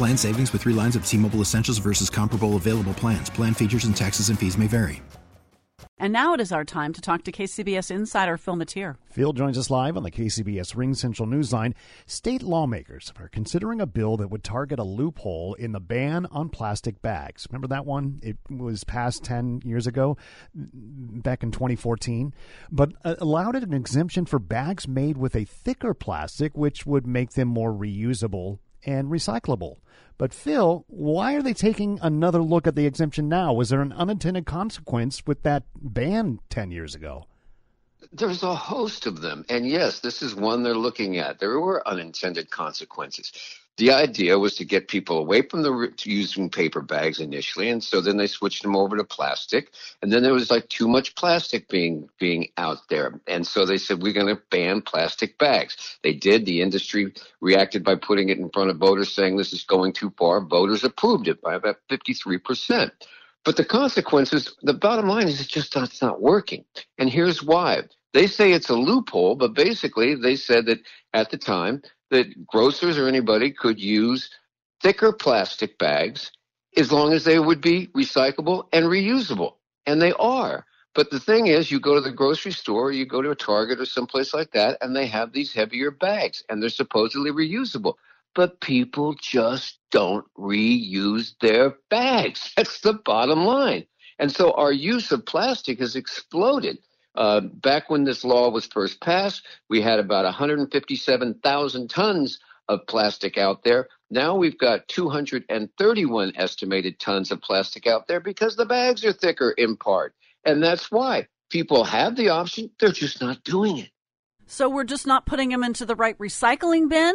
Plan savings with three lines of T Mobile Essentials versus comparable available plans. Plan features and taxes and fees may vary. And now it is our time to talk to KCBS insider Phil Matier. Phil joins us live on the KCBS RingCentral Newsline. State lawmakers are considering a bill that would target a loophole in the ban on plastic bags. Remember that one? It was passed 10 years ago, back in 2014, but uh, allowed it an exemption for bags made with a thicker plastic, which would make them more reusable and recyclable. But Phil, why are they taking another look at the exemption now? Was there an unintended consequence with that ban 10 years ago? There's a host of them. And yes, this is one they're looking at. There were unintended consequences the idea was to get people away from the using paper bags initially, and so then they switched them over to plastic, and then there was like too much plastic being being out there, and so they said we're going to ban plastic bags. They did. The industry reacted by putting it in front of voters, saying this is going too far. Voters approved it by about 53 percent. But the consequences, the bottom line is it's just not, it's not working. And here's why. They say it's a loophole, but basically they said that at the time that grocers or anybody could use thicker plastic bags as long as they would be recyclable and reusable. And they are. But the thing is, you go to the grocery store, or you go to a Target or someplace like that, and they have these heavier bags and they're supposedly reusable. But people just don't reuse their bags. That's the bottom line. And so our use of plastic has exploded. Uh, back when this law was first passed, we had about 157,000 tons of plastic out there. Now we've got 231 estimated tons of plastic out there because the bags are thicker in part. And that's why people have the option, they're just not doing it. So we're just not putting them into the right recycling bin?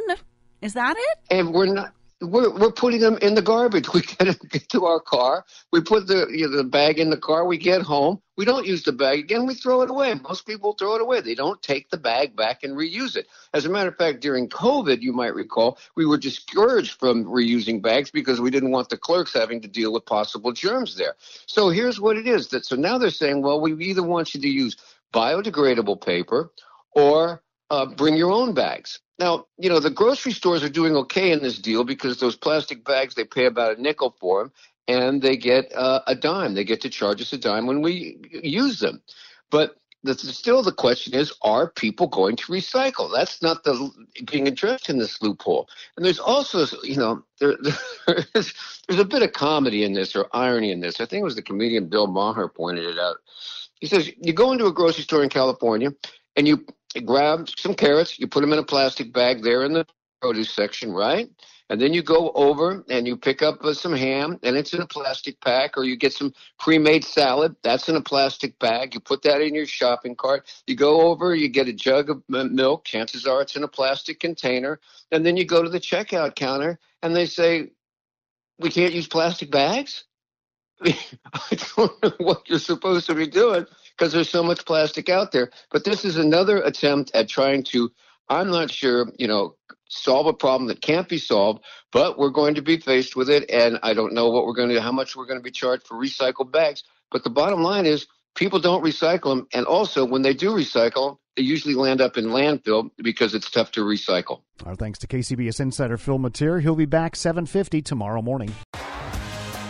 Is that it? And we're not we're we're putting them in the garbage. We get, get to our car, we put the you know, the bag in the car, we get home, we don't use the bag again, we throw it away. Most people throw it away. They don't take the bag back and reuse it. As a matter of fact, during COVID, you might recall, we were discouraged from reusing bags because we didn't want the clerks having to deal with possible germs there. So here's what it is that so now they're saying, well, we either want you to use biodegradable paper or uh, bring your own bags. Now, you know, the grocery stores are doing okay in this deal because those plastic bags, they pay about a nickel for them and they get uh, a dime. They get to charge us a dime when we use them. But the, still the question is, are people going to recycle? That's not the being addressed in this loophole. And there's also, you know, there, there's, there's a bit of comedy in this or irony in this. I think it was the comedian Bill Maher pointed it out. He says, you go into a grocery store in California and you you grab some carrots, you put them in a plastic bag there in the produce section, right? And then you go over and you pick up uh, some ham, and it's in a plastic pack, or you get some pre-made salad, that's in a plastic bag. You put that in your shopping cart. You go over, you get a jug of milk. Chances are it's in a plastic container, and then you go to the checkout counter, and they say, "We can't use plastic bags." I don't know what you're supposed to be doing because there's so much plastic out there. But this is another attempt at trying to, I'm not sure, you know, solve a problem that can't be solved, but we're going to be faced with it. And I don't know what we're going to, do, how much we're going to be charged for recycled bags. But the bottom line is people don't recycle them. And also, when they do recycle, they usually land up in landfill because it's tough to recycle. Our thanks to KCBS insider Phil Matier. He'll be back 7:50 tomorrow morning.